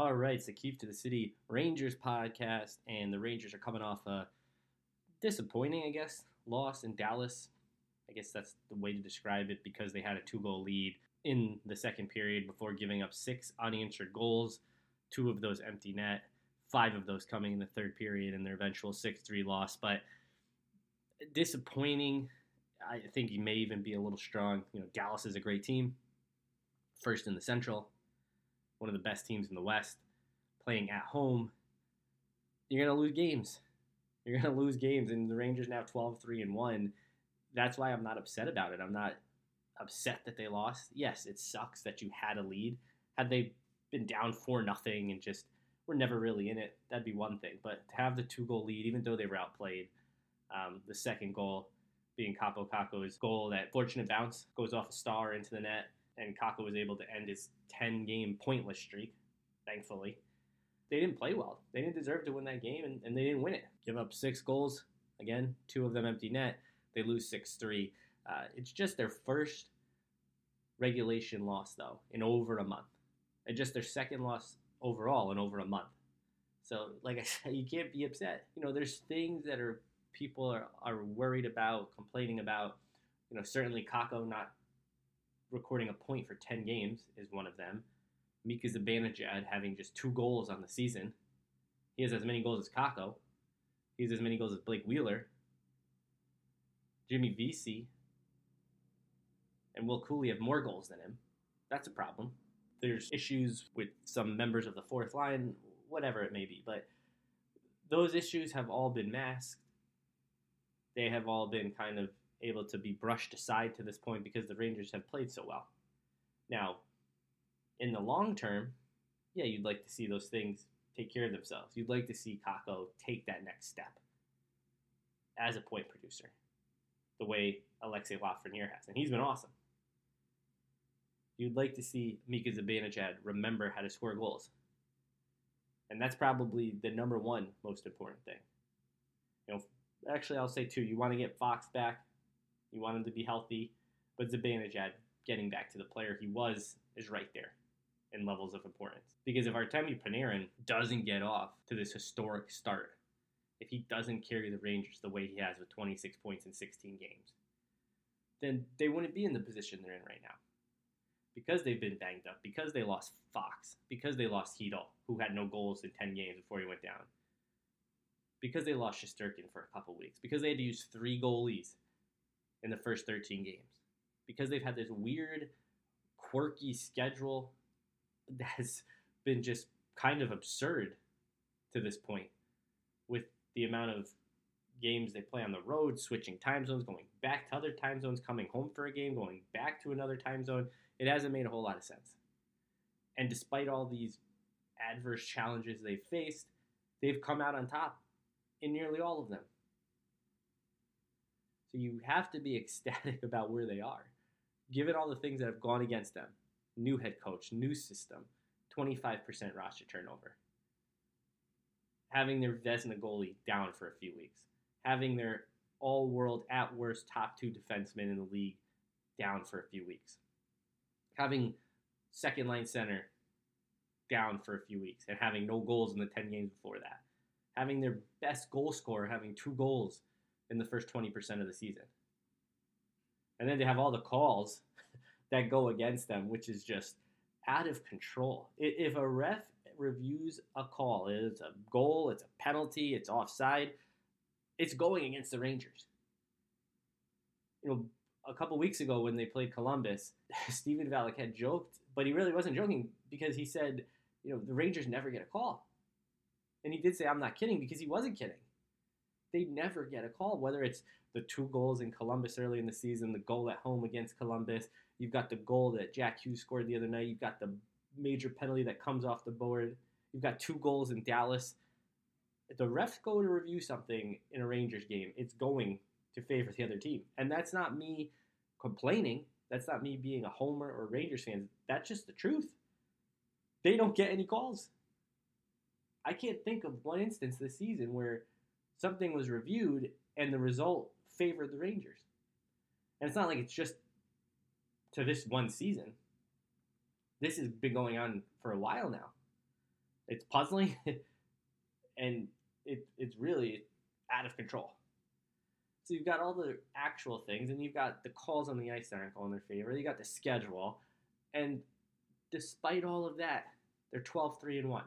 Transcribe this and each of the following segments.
All right, it's the Keep to the City Rangers podcast, and the Rangers are coming off a disappointing, I guess, loss in Dallas. I guess that's the way to describe it because they had a two goal lead in the second period before giving up six unanswered goals, two of those empty net, five of those coming in the third period, and their eventual 6 3 loss. But disappointing. I think you may even be a little strong. You know, Dallas is a great team, first in the Central, one of the best teams in the West, playing at home. You're going to lose games. You're going to lose games, and the Rangers now 12 3 and 1. That's why I'm not upset about it. I'm not upset that they lost. Yes, it sucks that you had a lead. Had they been down 4 nothing and just were never really in it, that'd be one thing. But to have the two goal lead, even though they were outplayed, um, the second goal being Kaapo Kakko's goal, that fortunate bounce goes off a star into the net, and Kakko was able to end his 10 game pointless streak, thankfully. They didn't play well. They didn't deserve to win that game, and, and they didn't win it. Give up six goals, again, two of them empty net. They lose 6 3. Uh, it's just their first regulation loss, though, in over a month. And just their second loss overall in over a month. So, like I said, you can't be upset. You know, there's things that are people are, are worried about, complaining about. You know, certainly Kakko not recording a point for 10 games is one of them. Mika Zibanejad having just two goals on the season. He has as many goals as Kakko. He has as many goals as Blake Wheeler. Jimmy Vesey and Will Cuylle have more goals than him. That's a problem. There's issues with some members of the fourth line, whatever it may be, but those issues have all been masked they have all been kind of able to be brushed aside to this point because the Rangers have played so well. Now, in the long term, yeah, you'd like to see those things take care of themselves. You'd like to see Kakko take that next step as a point producer, the way Alexis Lafreniere has, and he's been awesome. You'd like to see Mika Zibanejad remember how to score goals, and that's probably the number one most important thing. You know, actually, I'll say two. You want to get Fox back. You want him to be healthy, but Zibanejad getting back to the player he was is right there in levels of importance. Because if Artemi Panarin doesn't get off to this historic start, if he doesn't carry the Rangers the way he has with 26 points in 16 games, then they wouldn't be in the position they're in right now. Because they've been banged up, because they lost Fox, because they lost Chytil, who had no goals in 10 games before he went down, because they lost Shesterkin for a couple weeks, because they had to use three goalies in the first 13 games, because they've had this weird, quirky schedule that has been just kind of absurd to this point with the amount of games they play on the road, switching time zones, going back to other time zones, coming home for a game, going back to another time zone. It hasn't made a whole lot of sense. And despite all these adverse challenges they've faced, they've come out on top in nearly all of them. So you have to be ecstatic about where they are, given all the things that have gone against them new head coach, new system, 25% roster turnover, having their Vezina goalie down for a few weeks, having their all world, at worst, top two defensemen in the league down for a few weeks, having second line center down for a few weeks, and having no goals in the 10 games before that. Having their best goal scorer having two goals in the first 20% of the season. And then they have all the calls that go against them, which is just out of control. If a ref reviews a call, it's a goal, it's a penalty, it's offside, it's going against the Rangers. You know, a couple weeks ago when they played Columbus, Steven Stephen had joked, but he really wasn't joking because he said, you know, the Rangers never get a call. And he did say, I'm not kidding, because he wasn't kidding. They never get a call, whether it's the two goals in Columbus early in the season, the goal at home against Columbus. You've got the goal that Jack Hughes scored the other night. You've got the major penalty that comes off the board. You've got two goals in Dallas. If the refs go to review something in a Rangers game, it's going to favor the other team. And that's not me complaining. That's not me being a homer or Rangers fan. That's just the truth. They don't get any calls. I can't think of one instance this season where something was reviewed and the result favored the Rangers. And it's not like it's just to this one season. This has been going on for a while now. It's puzzling, and it it's really out of control. So you've got all the actual things, and you've got the calls on the ice that aren't going in their favor. You got the schedule, and despite all of that, they're 12 3 and 1.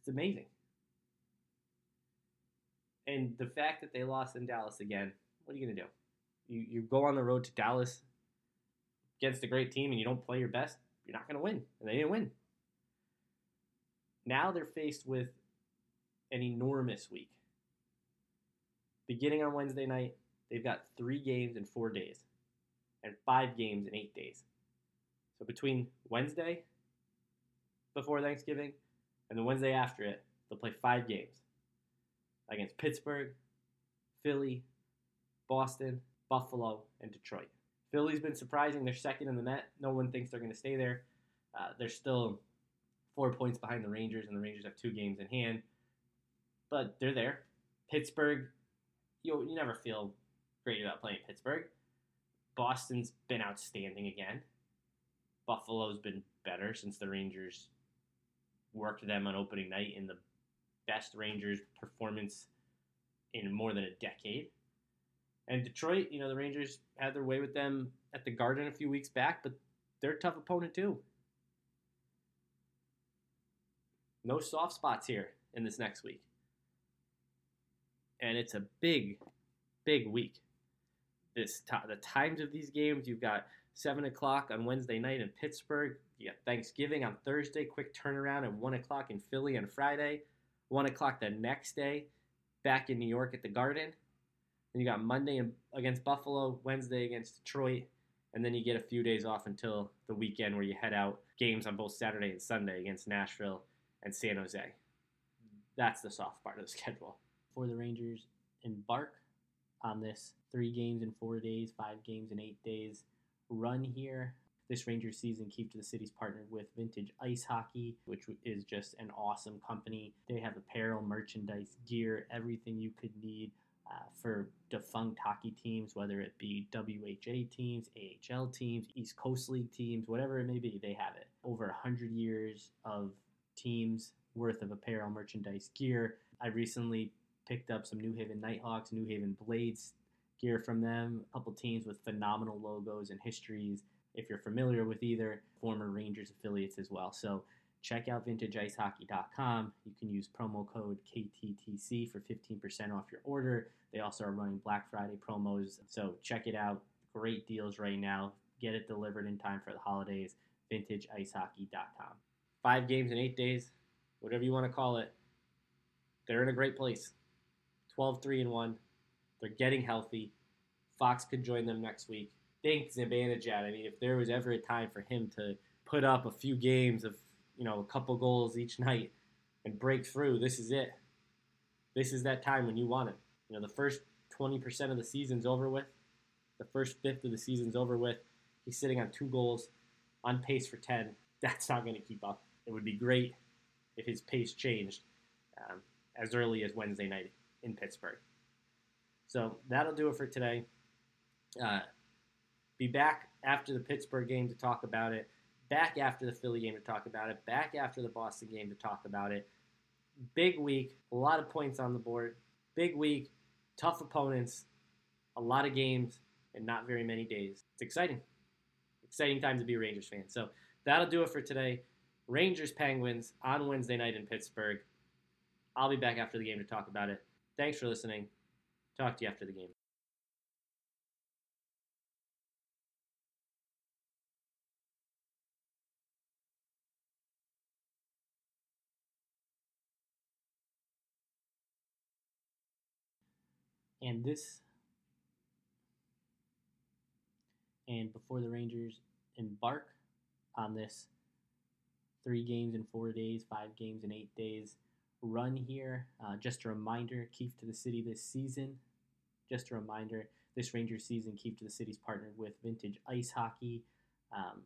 It's amazing. And the fact that they lost in Dallas again, what are you going to do? You, you go on the road to Dallas against a great team and you don't play your best, you're not going to win. And they didn't win. Now they're faced with an enormous week. Beginning on Wednesday night, they've got three games in four days and five games in eight days. So between Wednesday before Thanksgiving and the Wednesday after it, they'll play five games against Pittsburgh, Philly, Boston, Buffalo, and Detroit. Philly's been surprising. They're second in the net. No one thinks they're going to stay there. Uh, they're still four points behind the Rangers, and the Rangers have two games in hand. But they're there. Pittsburgh, you you never feel great about playing Pittsburgh. Boston's been outstanding again. Buffalo's been better since the Rangers worked them on opening night in the best Rangers performance in more than a decade. And Detroit, you know, the Rangers had their way with them at the Garden a few weeks back, but they're a tough opponent too. No soft spots here in this next week. And it's a big, big week. This t- the times of these games, you've got seven o'clock on Wednesday night in Pittsburgh. You got Thanksgiving on Thursday, quick turnaround at one o'clock in Philly on Friday. 1 o'clock the next day, back in New York at the Garden. Then you got Monday against Buffalo, Wednesday against Detroit, and then you get a few days off until the weekend where you head out games on both Saturday and Sunday against Nashville and San Jose. That's the soft part of the schedule. For the Rangers, embark on this three games in four days, five games in eight days run here. This Rangers season, Keep to the City's partnered with Vintage Ice Hockey, which is just an awesome company. They have apparel, merchandise, gear, everything you could need uh, for defunct hockey teams, whether it be WHA teams, AHL teams, East Coast League teams, whatever it may be, they have it. Over 100 years of teams worth of apparel, merchandise, gear. I recently picked up some New Haven Nighthawks, New Haven Blades gear from them, a couple teams with phenomenal logos and histories if you're familiar with either former Rangers affiliates as well. So check out vintageicehockey.com. You can use promo code KTTC for 15% off your order. They also are running Black Friday promos. So check it out. Great deals right now. Get it delivered in time for the holidays. VintageIceHockey.com. Five games in eight days, whatever you want to call it. They're in a great place. 12 3 and 1. They're getting healthy. Fox could join them next week Zibanejad. I mean, if there was ever a time for him to put up a few games of you know a couple goals each night and break through, this is it. This is that time when you want him. You know, the first twenty percent of the season's over with. The first fifth of the season's over with. He's sitting on two goals, on pace for ten. That's not going to keep up. It would be great if his pace changed um, as early as Wednesday night in Pittsburgh. So that'll do it for today. Uh, be back after the Pittsburgh game to talk about it. Back after the Philly game to talk about it. Back after the Boston game to talk about it. Big week, a lot of points on the board. Big week, tough opponents, a lot of games, and not very many days. It's exciting. Exciting time to be a Rangers fan. So that'll do it for today. Rangers Penguins on Wednesday night in Pittsburgh. I'll be back after the game to talk about it. Thanks for listening. Talk to you after the game. And this, and before the Rangers embark on this three games in four days, five games in eight days run here, uh, just a reminder Keep to the City this season. Just a reminder this Rangers season, Keep to the City's partnered with Vintage Ice Hockey. Um,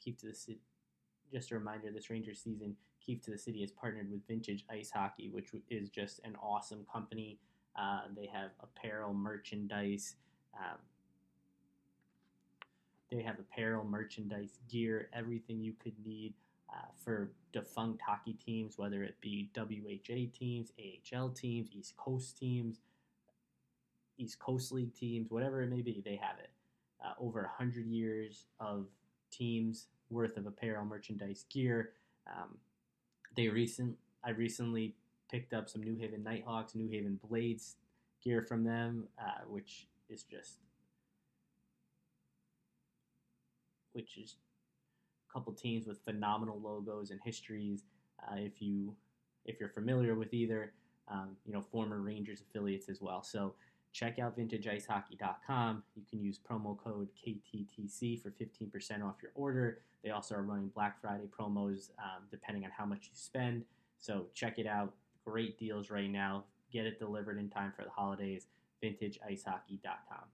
keep to the city. Just a reminder this Rangers season, Keep to the City has partnered with Vintage Ice Hockey, which is just an awesome company. Uh, they have apparel, merchandise. Um, They have apparel, merchandise, gear, everything you could need uh, for defunct hockey teams, whether it be WHA teams, AHL teams, East Coast teams, East Coast League teams, whatever it may be, they have it. Uh, over 100 years of teams worth of apparel, merchandise, gear. Um, they recent I recently picked up some New Haven Nighthawks, New Haven Blades gear from them, uh, which is just which is a couple teams with phenomenal logos and histories. Uh, if you if you're familiar with either, um, you know former Rangers affiliates as well. So check out vintageicehockey.com. You can use promo code KTTC for 15% off your order. They also are running Black Friday promos um, depending on how much you spend. So check it out. Great deals right now. Get it delivered in time for the holidays. VintageIceHockey.com.